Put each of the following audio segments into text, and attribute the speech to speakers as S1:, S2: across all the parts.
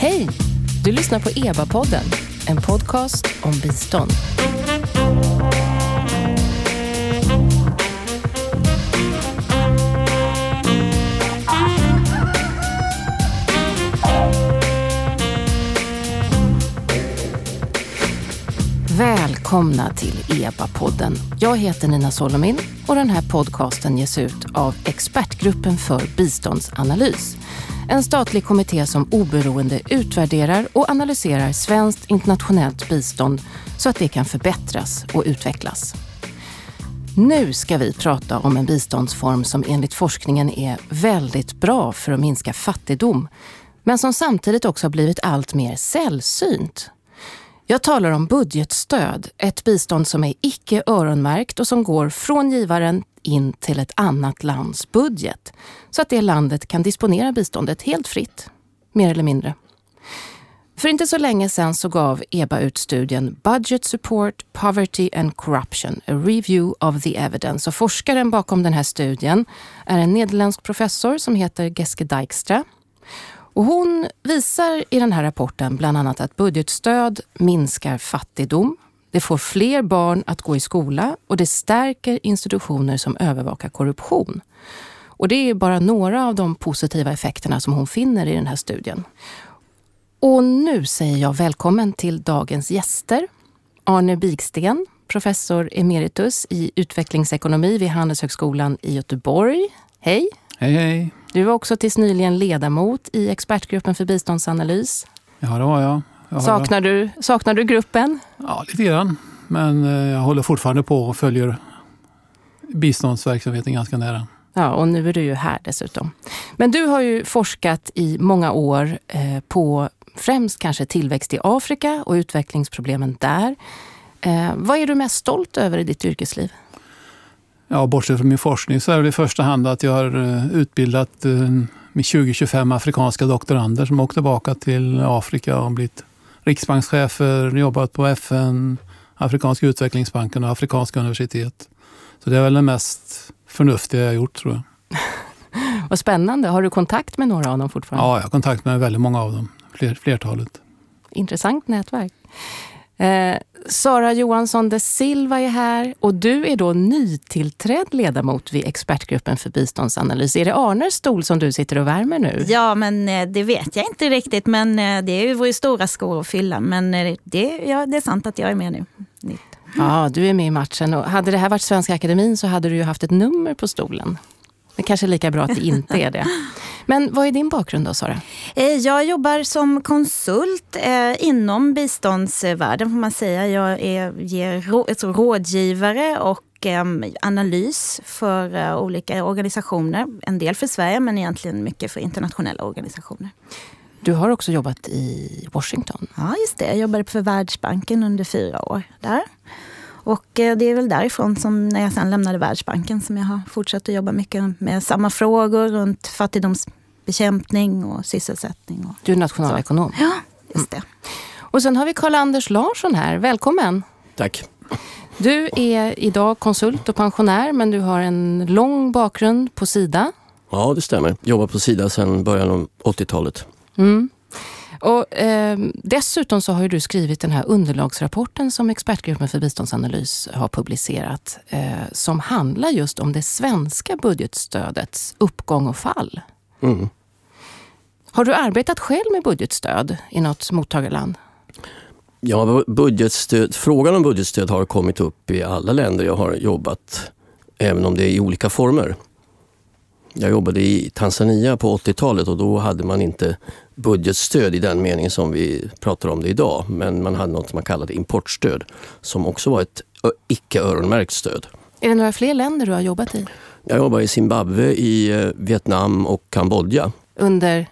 S1: Hej! Du lyssnar på EBA-podden, en podcast om bistånd. Välkomna till EBA-podden. Jag heter Nina Solomin och den här podcasten ges ut av Expertgruppen för biståndsanalys. En statlig kommitté som oberoende utvärderar och analyserar svenskt internationellt bistånd så att det kan förbättras och utvecklas. Nu ska vi prata om en biståndsform som enligt forskningen är väldigt bra för att minska fattigdom, men som samtidigt också har blivit allt mer sällsynt. Jag talar om budgetstöd, ett bistånd som är icke öronmärkt och som går från givaren in till ett annat lands budget. Så att det landet kan disponera biståndet helt fritt, mer eller mindre. För inte så länge sedan så gav EBA ut studien Budget Support, Poverty and Corruption, a review of the evidence. Och forskaren bakom den här studien är en nederländsk professor som heter Geske Dijkstra. Och hon visar i den här rapporten bland annat att budgetstöd minskar fattigdom, det får fler barn att gå i skola och det stärker institutioner som övervakar korruption. Och det är bara några av de positiva effekterna som hon finner i den här studien. Och nu säger jag välkommen till dagens gäster. Arne Bigsten, professor emeritus i utvecklingsekonomi vid Handelshögskolan i Göteborg. Hej!
S2: Hej, hej!
S1: Du var också tills nyligen ledamot i expertgruppen för biståndsanalys.
S2: Ja, det var jag. jag
S1: saknar, du, saknar du gruppen?
S2: Ja, lite grann. Men eh, jag håller fortfarande på och följer biståndsverksamheten ganska nära.
S1: Ja, och nu är du ju här dessutom. Men du har ju forskat i många år eh, på främst kanske tillväxt i Afrika och utvecklingsproblemen där. Eh, vad är du mest stolt över i ditt yrkesliv?
S2: Ja, bortsett från min forskning så är det i första hand att jag har eh, utbildat eh, med 20-25 afrikanska doktorander som åkt tillbaka till Afrika och blivit riksbankschefer, jobbat på FN, Afrikanska utvecklingsbanken och Afrikanska universitet. Så det är väl det mest förnuftiga jag har gjort tror jag.
S1: Vad spännande. Har du kontakt med några av dem fortfarande?
S2: Ja, jag har kontakt med väldigt många av dem. Fler, flertalet.
S1: Intressant nätverk. Eh, Sara Johansson de Silva är här och du är då nytillträdd ledamot vid expertgruppen för biståndsanalys. Är det Arners stol som du sitter och värmer nu?
S3: Ja, men eh, det vet jag inte riktigt. Men eh, det är ju våra stora skor att fylla. Men eh, det, ja, det är sant att jag är med nu. Nytt.
S1: Ja, du är med i matchen. Och hade det här varit Svenska Akademin så hade du ju haft ett nummer på stolen. Det kanske lika bra att det inte är det. Men vad är din bakgrund då, Sara?
S3: Jag jobbar som konsult inom biståndsvärlden, får man säga. Jag är, ger rådgivare och analys för olika organisationer. En del för Sverige, men egentligen mycket för internationella organisationer.
S1: Du har också jobbat i Washington.
S3: Ja, just det. Jag jobbade för Världsbanken under fyra år där. Och eh, det är väl därifrån, som när jag sen lämnade Världsbanken, som jag har fortsatt att jobba mycket med samma frågor runt fattigdomsbekämpning och sysselsättning. Och
S1: du är nationalekonom.
S3: Ja, just det. Mm.
S1: Och sen har vi Karl-Anders Larsson här. Välkommen!
S4: Tack.
S1: Du är idag konsult och pensionär, men du har en lång bakgrund på Sida.
S4: Ja, det stämmer. Jobbar på Sida sedan början av 80-talet.
S1: Mm. Och, eh, dessutom så har du skrivit den här underlagsrapporten som Expertgruppen för biståndsanalys har publicerat. Eh, som handlar just om det svenska budgetstödets uppgång och fall.
S4: Mm.
S1: Har du arbetat själv med budgetstöd i något mottagarland?
S4: Ja, budgetstöd, frågan om budgetstöd har kommit upp i alla länder jag har jobbat, även om det är i olika former. Jag jobbade i Tanzania på 80-talet och då hade man inte budgetstöd i den meningen som vi pratar om det idag. Men man hade något som man kallade importstöd som också var ett icke öronmärkt stöd.
S1: Är det några fler länder du har jobbat i?
S4: Jag jobbade i Zimbabwe, i eh, Vietnam och Kambodja.
S1: Under?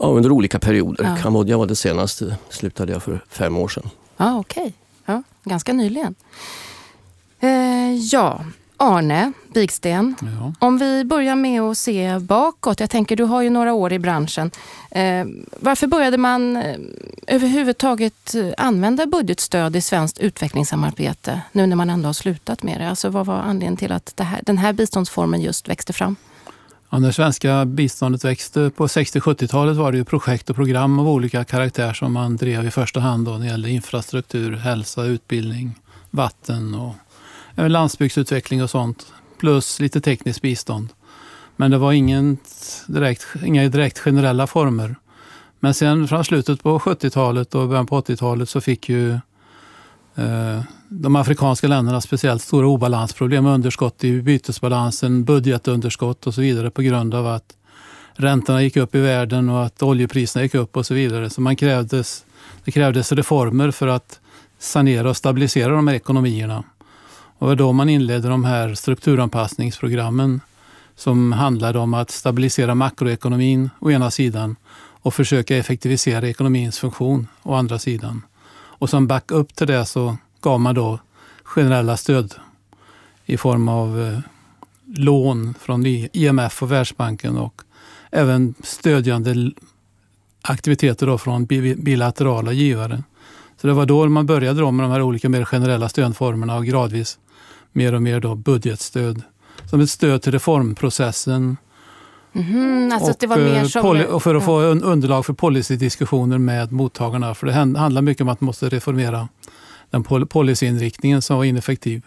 S4: Ja, under olika perioder. Ja. Kambodja var det senaste, slutade jag för fem år sedan.
S1: Ja, Okej, okay. ja, ganska nyligen. Eh, ja, Arne Bigsten, ja. om vi börjar med att se bakåt. Jag tänker, du har ju några år i branschen. Eh, varför började man eh, överhuvudtaget eh, använda budgetstöd i svenskt utvecklingssamarbete nu när man ändå har slutat med det? Alltså, vad var anledningen till att här, den här biståndsformen just växte fram?
S2: Ja, när svenska biståndet växte på 60-70-talet var det ju projekt och program av olika karaktär som man drev i första hand då, när det gällde infrastruktur, hälsa, utbildning, vatten och Eh, landsbygdsutveckling och sånt. Plus lite tekniskt bistånd. Men det var ingen direkt, inga direkt generella former. Men sen från slutet på 70-talet och början på 80-talet så fick ju eh, de afrikanska länderna speciellt stora obalansproblem, underskott i bytesbalansen, budgetunderskott och så vidare på grund av att räntorna gick upp i världen och att oljepriserna gick upp och så vidare. Så man krävdes, det krävdes reformer för att sanera och stabilisera de här ekonomierna. Det var då man inledde de här strukturanpassningsprogrammen som handlade om att stabilisera makroekonomin å ena sidan och försöka effektivisera ekonomins funktion å andra sidan. Och som backup till det så gav man då generella stöd i form av eh, lån från IMF och Världsbanken och även stödjande aktiviteter då från bilaterala givare. Så det var då man började då med de här olika mer generella stödformerna och gradvis mer och mer då budgetstöd som ett stöd till reformprocessen.
S1: Mm, alltså och, det var mer
S2: eh, och för att få underlag för policydiskussioner med mottagarna. För det handlar mycket om att man måste reformera den policyinriktningen som var ineffektiv.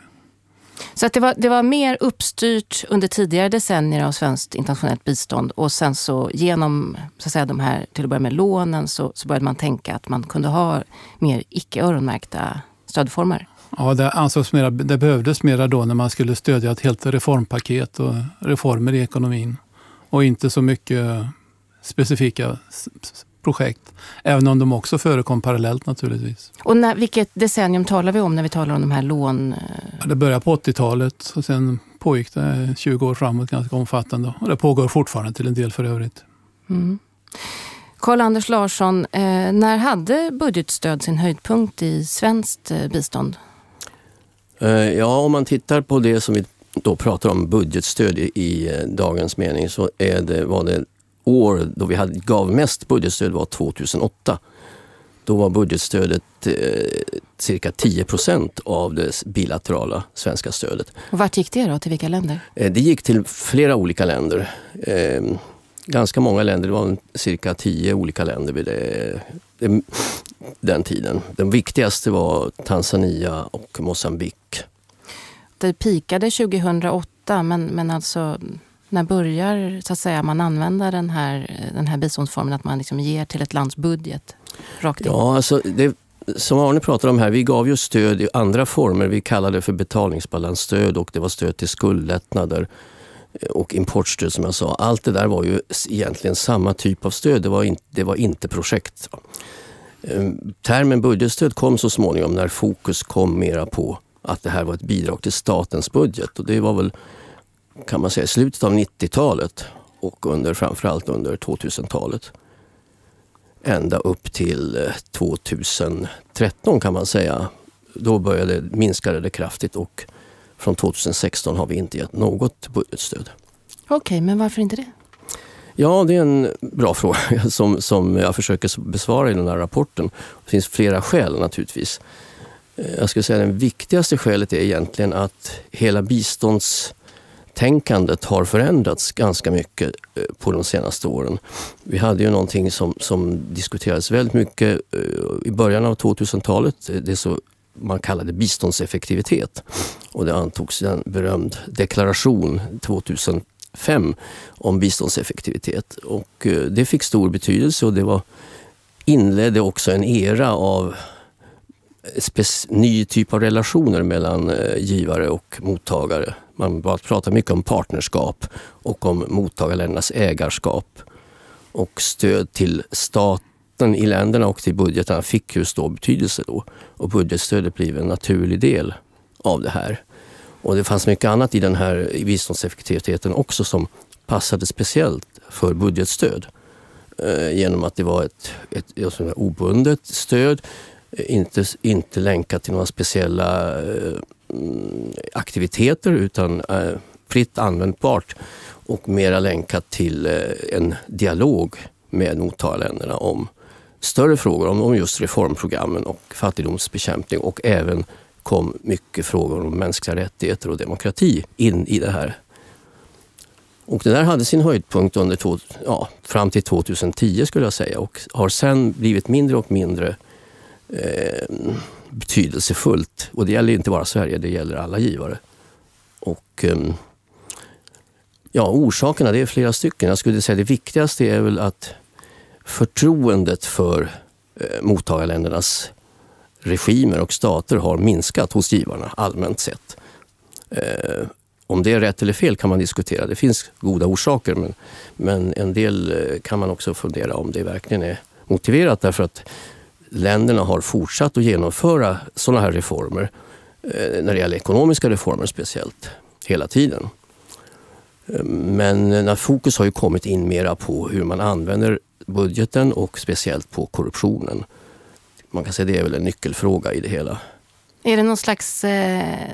S1: Så att det, var, det var mer uppstyrt under tidigare decennier av svenskt internationellt bistånd och sen så genom så att säga, de här, till att börja med lånen, så, så började man tänka att man kunde ha mer icke öronmärkta stödformer.
S2: Ja, det ansågs mera, det behövdes mera då när man skulle stödja ett helt reformpaket och reformer i ekonomin. Och inte så mycket specifika projekt. Även om de också förekom parallellt naturligtvis.
S1: Och när, vilket decennium talar vi om när vi talar om de här lån?
S2: Ja, det började på 80-talet och sen pågick det 20 år framåt ganska omfattande. Och det pågår fortfarande till en del för övrigt.
S1: Mm. Karl-Anders Larsson, eh, när hade budgetstöd sin höjdpunkt i svenskt eh, bistånd?
S4: Eh, ja, om man tittar på det som vi då pratar om budgetstöd i, eh, dagens mening så är det, var det år då vi hade, gav mest budgetstöd var 2008. Då var budgetstödet eh, cirka 10 procent av det bilaterala svenska stödet.
S1: Och vart gick det då? Till vilka länder?
S4: Eh, det gick till flera olika länder. Eh, ganska många länder, det var cirka 10 olika länder vid det, det, den tiden. Den viktigaste var Tanzania och Mosambik.
S1: Det pikade 2008 men, men alltså när börjar så att säga, man använda den här, den här biståndsformen att man liksom ger till ett lands budget? Rakt in?
S4: Ja, alltså det, som Arne pratade om här, vi gav ju stöd i andra former. Vi kallade det för betalningsbalansstöd och det var stöd till skuldlättnader och importstöd som jag sa. Allt det där var ju egentligen samma typ av stöd. Det var, in, det var inte projekt. Ehm, termen budgetstöd kom så småningom när fokus kom mera på att det här var ett bidrag till statens budget. Och det var väl kan man säga i slutet av 90-talet och under, framförallt under 2000-talet. Ända upp till eh, 2013 kan man säga. Då började minskade det kraftigt och från 2016 har vi inte gett något budgetstöd.
S1: Okej, okay, men varför inte det?
S4: Ja, det är en bra fråga som, som jag försöker besvara i den här rapporten. Det finns flera skäl naturligtvis. Eh, jag skulle säga att det viktigaste skälet är egentligen att hela biståndstänkandet har förändrats ganska mycket eh, på de senaste åren. Vi hade ju någonting som, som diskuterades väldigt mycket eh, i början av 2000-talet. Det är så man kallade biståndseffektivitet. Och det antogs en berömd deklaration 2005 om biståndseffektivitet. Och eh, det fick stor betydelse och det var, inledde också en era av eh, ny typ av relationer mellan eh, givare och mottagare. Man pratar mycket om partnerskap och om mottagarländernas ägarskap. Och stöd till staten i länderna och till budgetarna fick ju stor betydelse då. Och budgetstödet blev en naturlig del av det här. Och det fanns mycket annat i den här biståndseffektiviteten också som passade speciellt för budgetstöd. Eh, genom att det var ett, ett, ett obundet stöd eh, inte, inte länkat till några speciella eh, aktiviteter utan eh, fritt användbart och mera länkat till eh, en dialog med mottagarländerna om större frågor om, just reformprogrammen och fattigdomsbekämpning och även kom mycket frågor om mänskliga rättigheter och demokrati in i det här. Och det där hade sin höjdpunkt under to, ja, fram till 2010 skulle jag säga och har sen blivit mindre och mindre eh, betydelsefullt. Och det gäller inte bara Sverige, det gäller alla givare. Och eh, ja, orsakerna det är flera stycken. Jag skulle säga det viktigaste är väl att förtroendet för eh, mottagarländernas regimer och stater har minskat hos givarna allmänt sett. Eh, om det är rätt eller fel kan man diskutera. Det finns goda orsaker men, men en del eh, kan man också fundera om det verkligen är motiverat därför att länderna har fortsatt att genomföra sådana här reformer, eh, när det gäller ekonomiska reformer speciellt, hela tiden. Men eh, när fokus har ju kommit in mera på hur man använder budgeten och speciellt på korruptionen. Man kan säga det är väl en nyckelfråga i det hela.
S1: Är det någon slags äh,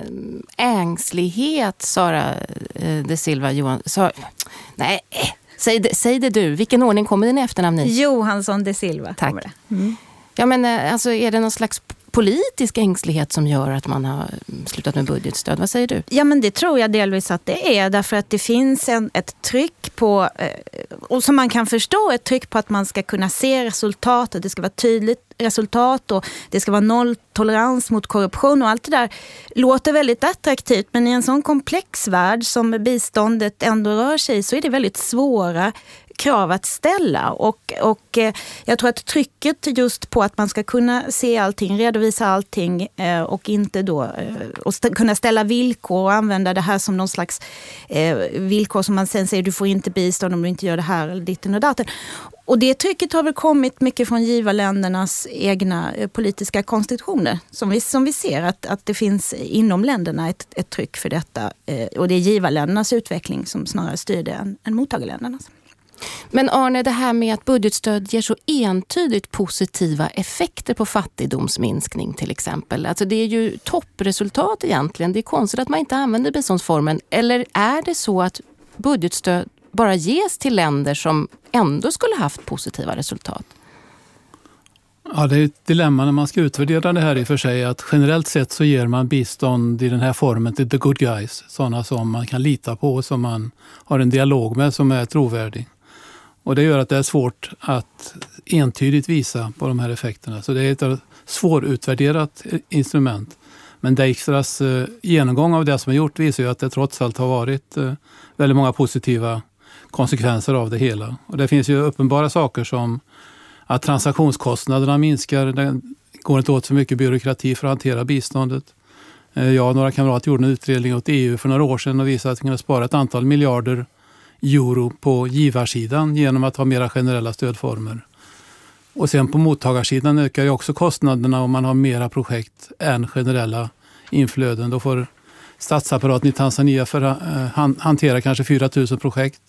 S1: ängslighet, Sara äh, de Silva Johansson? Nej, säg det, säg det du. Vilken ordning kommer din efternamn i?
S3: Johansson de Silva.
S1: Tack. Mm. Ja, men, alltså, är det någon slags politisk ängslighet som gör att man har slutat med budgetstöd? Vad säger du?
S3: Ja, men det tror jag delvis att det är. Därför att det finns en, ett tryck på, eh, och som man kan förstå, ett tryck på att man ska kunna se resultat, att det ska vara tydligt resultat och det ska vara nolltolerans mot korruption och allt det där låter väldigt attraktivt. Men i en sån komplex värld som biståndet ändå rör sig i så är det väldigt svåra krav att ställa. Och, och eh, jag tror att trycket just på att man ska kunna se allting, redovisa allting eh, och inte då eh, och st kunna ställa villkor och använda det här som någon slags villkor som man sen säger du får inte bistånd om du inte gör det här eller ditten och datten. Och det trycket har väl kommit mycket från givarländernas egna politiska konstitutioner. Som vi, som vi ser att, att det finns inom länderna ett, ett tryck för detta. och det är givarländernas utveckling som snarare styr det än, än mottagarländernas.
S1: Men Arne, det här med att budgetstöd ger så entydigt positiva effekter på fattigdomsminskning till exempel. Alltså det är ju toppresultat egentligen. Det är konstigt att man inte använder biståndsformen. Eller är det så att budgetstöd bara ges till länder som ändå skulle haft positiva resultat?
S2: Ja, det är ett dilemma när man ska utvärdera det här i och för sig. Att generellt sett så ger man bistånd i den här formen till the good guys. Sådana som man kan lita på, som man har en dialog med, som är trovärdig. Och det gör att det är svårt att entydigt visa på de här effekterna. Så det är ett svårutvärderat instrument. Men Dijkstras eh, genomgång av det som är gjort visar ju att det trots allt har varit eh, väldigt många positiva konsekvenser av det hela. Och det finns ju uppenbara saker som att transaktionskostnaderna minskar. Det går inte åt så mycket byråkrati för att hantera biståndet. Eh, jag och några kamrater gjorde en utredning åt EU för några år sedan och visade att vi kunde spara ett antal miljarder euro på givarsidan genom att ha mera generella stödformer. Och sen på mottagarsidan ökar ju också kostnaderna om man har mera projekt än generella inflöden. Då får statsapparaten i Tanzania för, uh, eh, hantera kanske 4 000 projekt,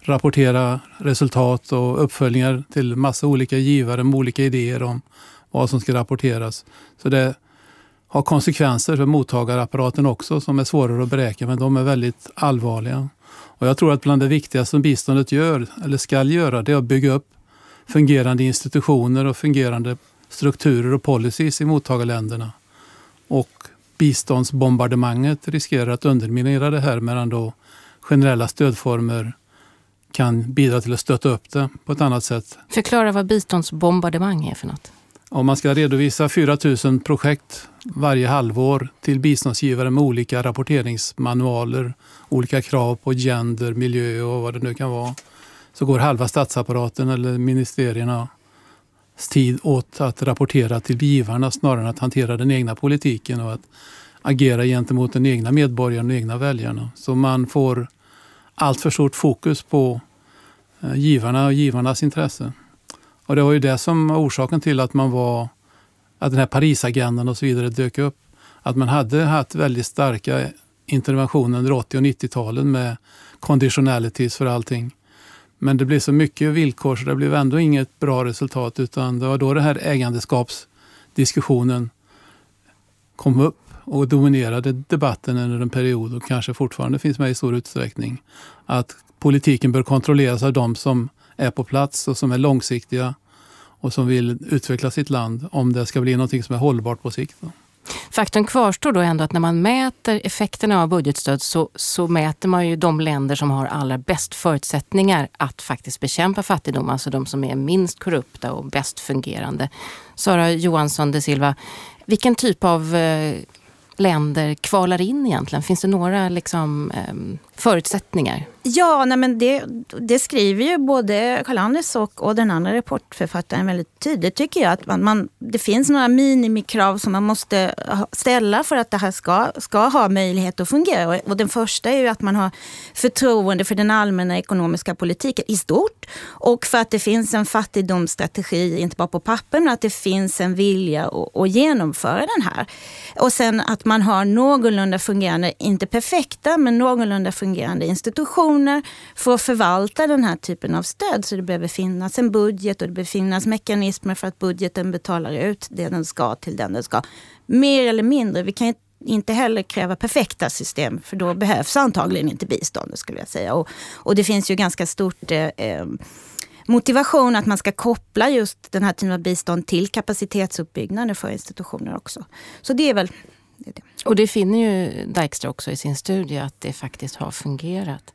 S2: rapportera resultat och uppföljningar till massa olika givare med olika idéer om vad som ska rapporteras. Så det har konsekvenser för mottagarapparaten också som är svårare att beräkna men de är väldigt allvarliga. Och jag tror att bland det viktigaste som biståndet gör, eller ska göra, det är att bygga upp fungerande institutioner och fungerande strukturer och policies i mottagarländerna. Och biståndsbombardemanget riskerar att underminera det här medan då generella stödformer kan bidra till att stötta upp det på ett annat sätt.
S1: Förklara vad biståndsbombardemang är för något.
S2: Om man ska redovisa 4 000 projekt varje halvår till biståndsgivare med olika rapporteringsmanualer, olika krav på gender, miljö och vad det nu kan vara, så går halva statsapparaten eller ministeriernas tid åt att rapportera till givarna snarare än att hantera den egna politiken och att agera gentemot den egna medborgaren och egna väljarna. Så man får allt för stort fokus på eh, givarna och givarnas intresse. Och det var ju det som var orsaken till att man var att den här Parisagendan och så vidare dök upp. Att man hade haft väldigt starka interventioner under 80 och 90-talen med conditionalities för allting. Men det blev så mycket villkor så det blev ändå inget bra resultat utan det var då den här ägandeskapsdiskussionen kom upp och dominerade debatten under en period och kanske fortfarande finns med i stor utsträckning. Att politiken bör kontrolleras av de som är på plats och som är långsiktiga och som vill utveckla sitt land om det ska bli något som är hållbart på sikt.
S1: faktum kvarstår då ändå att när man mäter effekterna av budgetstöd så, så mäter man ju de länder som har allra bäst förutsättningar att faktiskt bekämpa fattigdom, alltså de som är minst korrupta och bäst fungerande. Sara Johansson de Silva, vilken typ av eh, länder kvalar in egentligen? Finns det några liksom, eh, förutsättningar?
S3: Ja, nej men det, det skriver ju både Karl-Anders och, och den andra rapportförfattaren väldigt tydligt tycker jag. Att man, man, det finns några minimikrav som man måste ställa för att det här ska, ska ha möjlighet att fungera. Och, och den första är ju att man har förtroende för den allmänna ekonomiska politiken i stort. Och för att det finns en fattigdomsstrategi, inte bara på papper, men att det finns en vilja att, att genomföra den här. Och sen att man har någorlunda fungerande, inte perfekta, men någorlunda fungerande institutioner för att förvalta den här typen av stöd. Så det behöver finnas en budget och det behöver finnas mekanismer för att budgeten betalar ut det den ska till den den ska. Mer eller mindre. Vi kan inte heller kräva perfekta system för då behövs antagligen inte biståndet skulle jag säga. Och, och det finns ju ganska stort eh, eh motivation att man ska koppla just den här typen av bistånd till kapacitetsuppbyggnaden för institutioner också. Så det är väl det är det.
S1: Och det finner ju Dijkstra också i sin studie att det faktiskt har fungerat.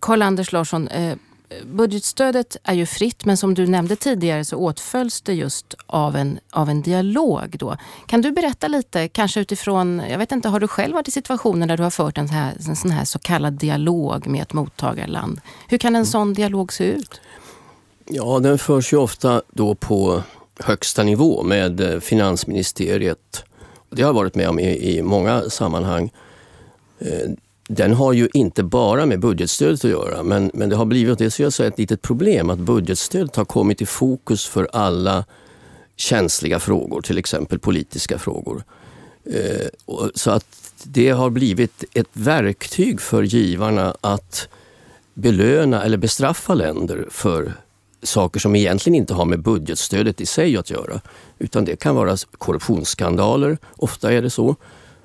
S1: Karl-Anders ehm, Larsson, eh, budgetstödet är ju fritt men som du nämnde tidigare så åtföljs det just av en, av en dialog. Då. Kan du berätta lite, kanske utifrån, jag vet inte, har du själv varit i situationer där du har fört en, här, en sån här så kallad dialog med ett mottagarland? Hur kan en sån dialog se ut?
S4: Ja, den förs ju ofta då på högsta nivå med eh, finansministeriet. Det har jag varit med om i, i många sammanhang. Eh, den har ju inte bara med budgetstödet att göra, men, men det har blivit det så ett litet problem att budgetstödet har kommit i fokus för alla känsliga frågor, till exempel politiska frågor. Eh, så att det har blivit ett verktyg för givarna att belöna eller bestraffa länder för saker som egentligen inte har med budgetstödet i sig att göra. Utan det kan vara korruptionsskandaler, ofta är det så.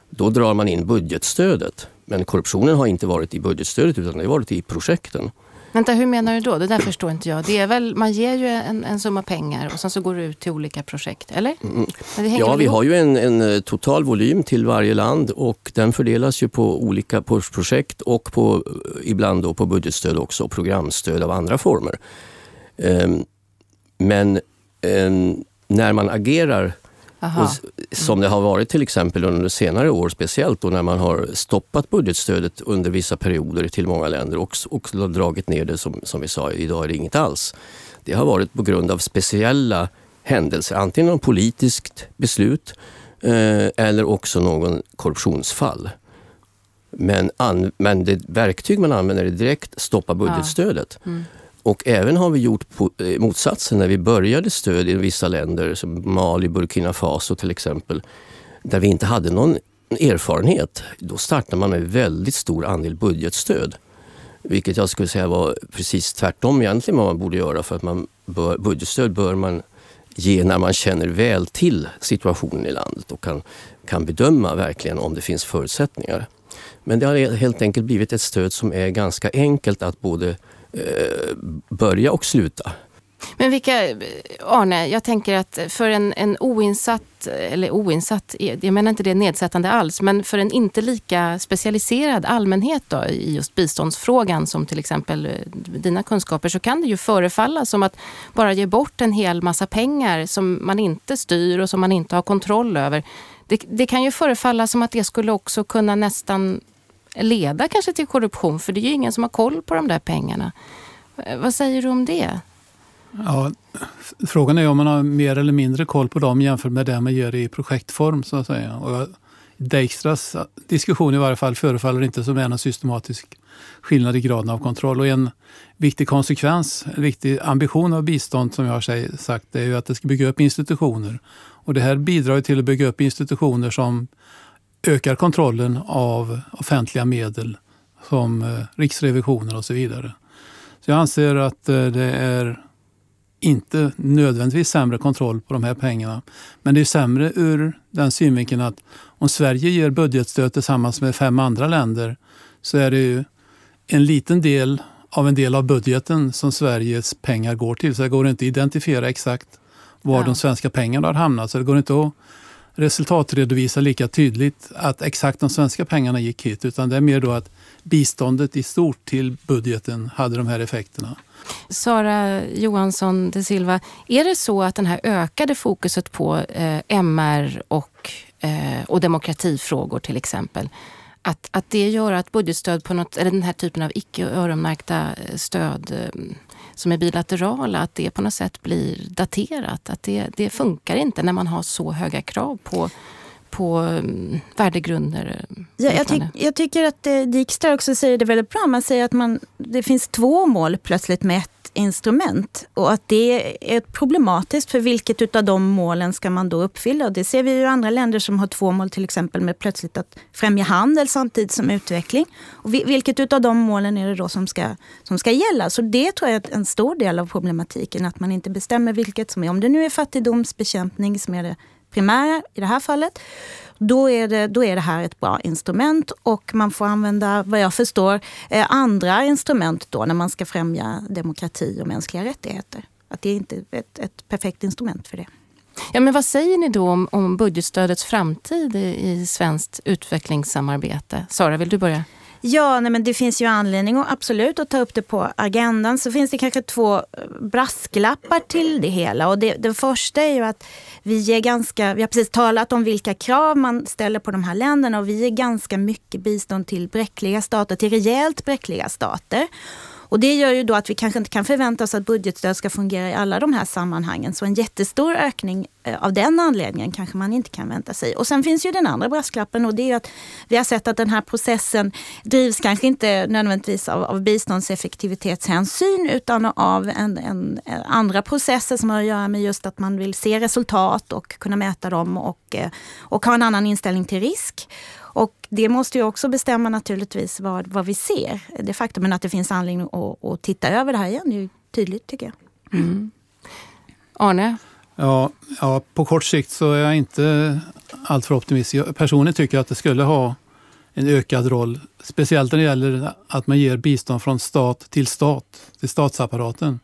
S4: Då drar man in budgetstödet. Men korruptionen har inte varit i budgetstödet utan det har varit i projekten.
S1: Vänta, hur menar du då? Det där förstår inte jag. Det är väl, man ger ju en, en summa pengar och sen så går det ut till olika projekt, eller? Mm.
S4: Ja, vi har ju en, en, eh, total volym till varje land och den fördelas ju på olika projekt och på, eh, ibland då på budgetstöd också och programstöd av andra former. Ehm, men ehm, när man agerar och, som det har varit till exempel under senare år, speciellt då när man har stoppat budgetstödet under vissa perioder till många länder och, och dragit ner det som, som vi sa, idag är det inget alls. Det har varit på grund av speciella händelser, antingen något politiskt beslut eh, eller också någon korruptionsfall. Men, an, men det verktyg man använder är direkt stoppa budgetstödet. Ja. Mm. Och även har vi gjort eh, motsatsen när vi började stöd i vissa länder som Mali, Burkina Faso till exempel. Där vi inte hade någon erfarenhet. Då startar man med väldigt stor andel budgetstöd. Vilket jag skulle säga var precis tvärtom egentligen vad man borde göra för att man bör, budgetstöd bör man ge när man känner väl till situationen i landet och kan, kan bedöma verkligen om det finns förutsättningar. Men det har helt enkelt blivit ett stöd som är ganska enkelt att både Eh, börja och sluta.
S1: Men vilka, eh, Arne, jag tänker att för en, en oinsatt, eller oinsatt, eh, jag menar inte det nedsättande alls, men för en inte lika specialiserad allmänhet då, i just biståndsfrågan som till exempel dina kunskaper, så kan det ju förefalla som att bara ge bort en hel massa pengar som man inte styr och som man inte har kontroll över. Det, det kan ju förefalla som att det skulle också kunna nästan leda kanske till korruption, för det är ju ingen som har koll på de där pengarna. Eh, vad säger du om det?
S2: Ja, frågan är om man har mer eller mindre koll på dem jämfört med det man gör i projektform. så att säga. Och Dijkstras diskussion i varje fall förefaller inte som en systematisk skillnad i graden av kontroll. Och en viktig konsekvens, en viktig ambition av bistånd som jag har sagt, är ju att det ska bygga upp institutioner. Och det här bidrar till att bygga upp institutioner som ökar kontrollen av offentliga medel som eh, Riksrevisionen och så vidare. Så jag anser att eh, det är inte nödvändigtvis sämre kontroll på de här pengarna. Men det är sämre ur den synvinkeln att om Sverige ger budgetstöd tillsammans med fem andra länder så är det ju en liten del av en del av budgeten som Sveriges pengar går till. Så det går inte att identifiera exakt var ja. de svenska pengarna har hamnat. Så det går inte att resultatredovisa lika tydligt att exakt de svenska pengarna gick hit utan det är mer då att biståndet i stort till budgeten hade de här effekterna.
S1: Sara Johansson de Silva, är det så att den här ökade fokuset på eh, MR och, eh, och demokratifrågor till exempel, att, att det gör att budgetstöd på något, eller den här typen av icke öronmärkta eh, stöd eh, som är bilaterala, att det på något sätt blir daterat. Att det, det funkar inte när man har så höga krav på på um, värdegrunder.
S3: Ja, jag, ty jag, tycker att eh, Dijkstra också säger det väldigt bra. Man säger att man, det finns två mål plötsligt med ett instrument och att det är problematiskt för vilket av de målen ska man då uppfylla? Och det ser vi i andra länder som har två mål, till exempel med plötsligt att främja handel samtidigt som utveckling. Och vilket av de målen är det då som ska, som ska gälla? Så det tror jag är en stor del av problematiken, att man inte bestämmer vilket som är, om det nu är fattigdomsbekämpning som är det primära i det här fallet, då är, det, då är det här ett bra instrument och man får använda, vad jag förstår, eh, andra instrument då när man ska främja demokrati och mänskliga rättigheter. Att det är inte är ett, ett perfekt instrument för det.
S1: Ja, men vad säger ni då om, om budgetstödets framtid i, i svenskt utvecklingssamarbete? Sara, vill du börja?
S3: Ja, nej, men det finns ju anledning att absolut att ta upp det på agendan. Så finns det kanske två eh, brasklappar till det hela. Och det, det första är ju att vi är ganska, vi har precis talat om vilka krav man ställer på de här länderna och vi ger ganska mycket bistånd till bräckliga stater, till rejält bräckliga stater. Och det gör ju då att vi kanske inte kan förvänta oss att budgetstöd ska fungera i alla de här sammanhangen. Så en jättestor ökning eh, av den anledningen kanske man inte kan vänta sig. Och sen finns ju den andra brasklappen och det är att vi har sett att den här processen drivs kanske inte nödvändigtvis av, av biståndseffektivitetshänsyn utan av en, en, eh, andra processer som har att göra med just att man vill se resultat och kunna mäta dem och, eh, och ha en annan inställning till risk. Och det måste ju också bestämma naturligtvis vad, vad vi ser. Det faktum att det finns anledning att, att titta över det här igen är ju tydligt tycker jag. Mm.
S1: Arne?
S2: Ja, ja, på kort sikt så är jag inte alltför optimistisk. Jag personligen tycker att det skulle ha en ökad roll. Speciellt när det gäller att man ger bistånd från stat till stat, till statsapparaten.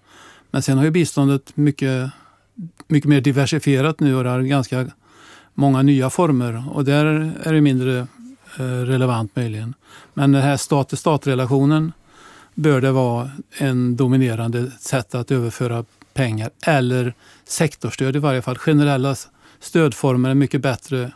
S2: Men sen har ju biståndet mycket, mycket mer diversifierat nu och det har ganska många nya former och där är det mindre Eh, relevant möjligen. Men den här stat-till-stat-relationen bör det vara en dominerande sätt att överföra pengar eller sektorstöd i varje fall. Generella stödformer är mycket bättre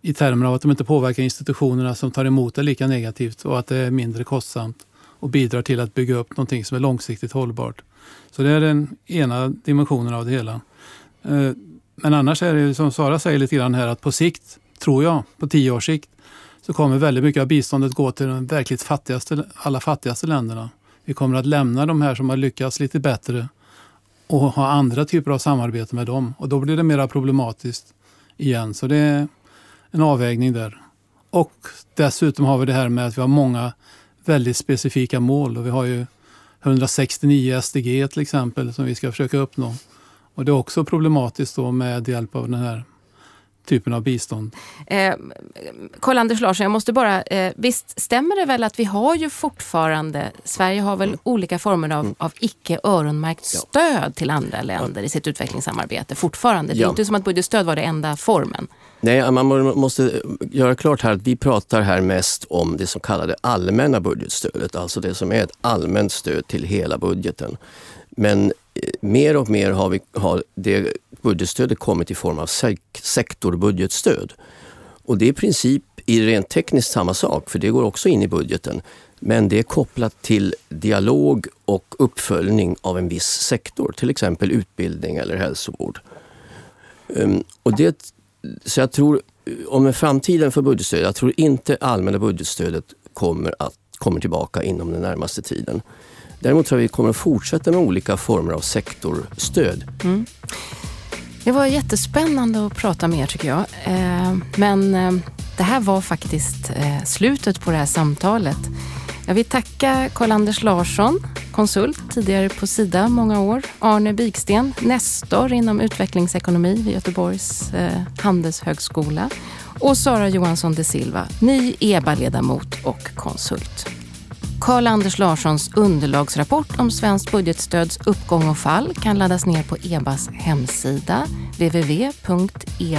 S2: i termer av att de inte påverkar institutionerna som tar emot det lika negativt och att det är mindre kostsamt och bidrar till att bygga upp någonting som är långsiktigt hållbart. Så det är den ena dimensionen av det hela. Eh, men annars är det som Sara säger lite grann här att på sikt, tror jag, på tio års sikt, så kommer väldigt mycket av biståndet gå till de verkligt fattigaste, alla fattigaste länderna. Vi kommer att lämna de här som har lyckats lite bättre och ha andra typer av samarbete med dem. Och då blir det mer problematiskt igen. Så det är en avvägning där. Och dessutom har vi det här med att vi har många väldigt specifika mål. Och vi har ju 169 SDG till exempel som vi ska försöka uppnå. Och det är också problematiskt då med hjälp av den här typen av bistånd. Eh,
S1: Karl-Anders Larsson, jag måste bara, eh, visst stämmer det väl att vi har ju fortfarande, Sverige har väl olika former av, mm. av icke öronmärkt stöd ja. till andra länder ja. i sitt utvecklingssamarbete fortfarande. Det är ja. inte som att budgetstöd var det enda formen.
S4: Nej, man måste göra klart här att vi pratar här mest om det så kallade allmänna budgetstödet, alltså det som är ett allmänt stöd till hela budgeten. Men mer och mer har, vi, har det budgetstödet kommit i form av sek sektorbudgetstöd. Och det är i princip i rent tekniskt samma sak, för det går också in i budgeten. Men det är kopplat till dialog och uppföljning av en viss sektor, till exempel utbildning eller hälsovård. Ehm, och det, så jag tror, om framtiden för budgetstödet, jag tror inte allmänna budgetstödet kommer, att, kommer tillbaka inom den närmaste tiden. Däremot tror jag vi kommer att fortsätta med olika former av sektorstöd. Mm.
S1: Det var jättespännande att prata med er tycker jag. Eh, men eh, det här var faktiskt eh, slutet på det här samtalet. Jag vill tacka Karl-Anders Larsson, konsult tidigare på Sida många år. Arne Biksten, nestor inom utvecklingsekonomi vid Göteborgs handelshögskola. Och Sara Johansson de Silva, ny EBA-ledamot och konsult. Karl-Anders Larssons underlagsrapport om svenskt budgetstöds uppgång och fall kan laddas ner på EBAs hemsida www.eba.se.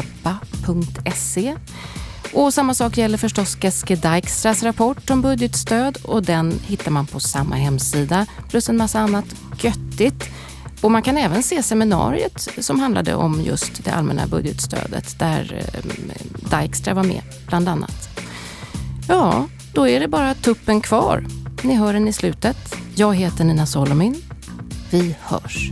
S1: Och samma sak gäller förstås Geske Dijkstras rapport om budgetstöd och den hittar man på samma hemsida plus en massa annat göttigt. Och man kan även se seminariet som handlade om just det allmänna budgetstödet där eh, Dijkstra var med bland annat. Ja, då är det bara tuppen kvar. Ni hör den i slutet. Jag heter Nina Solomin. Vi hörs.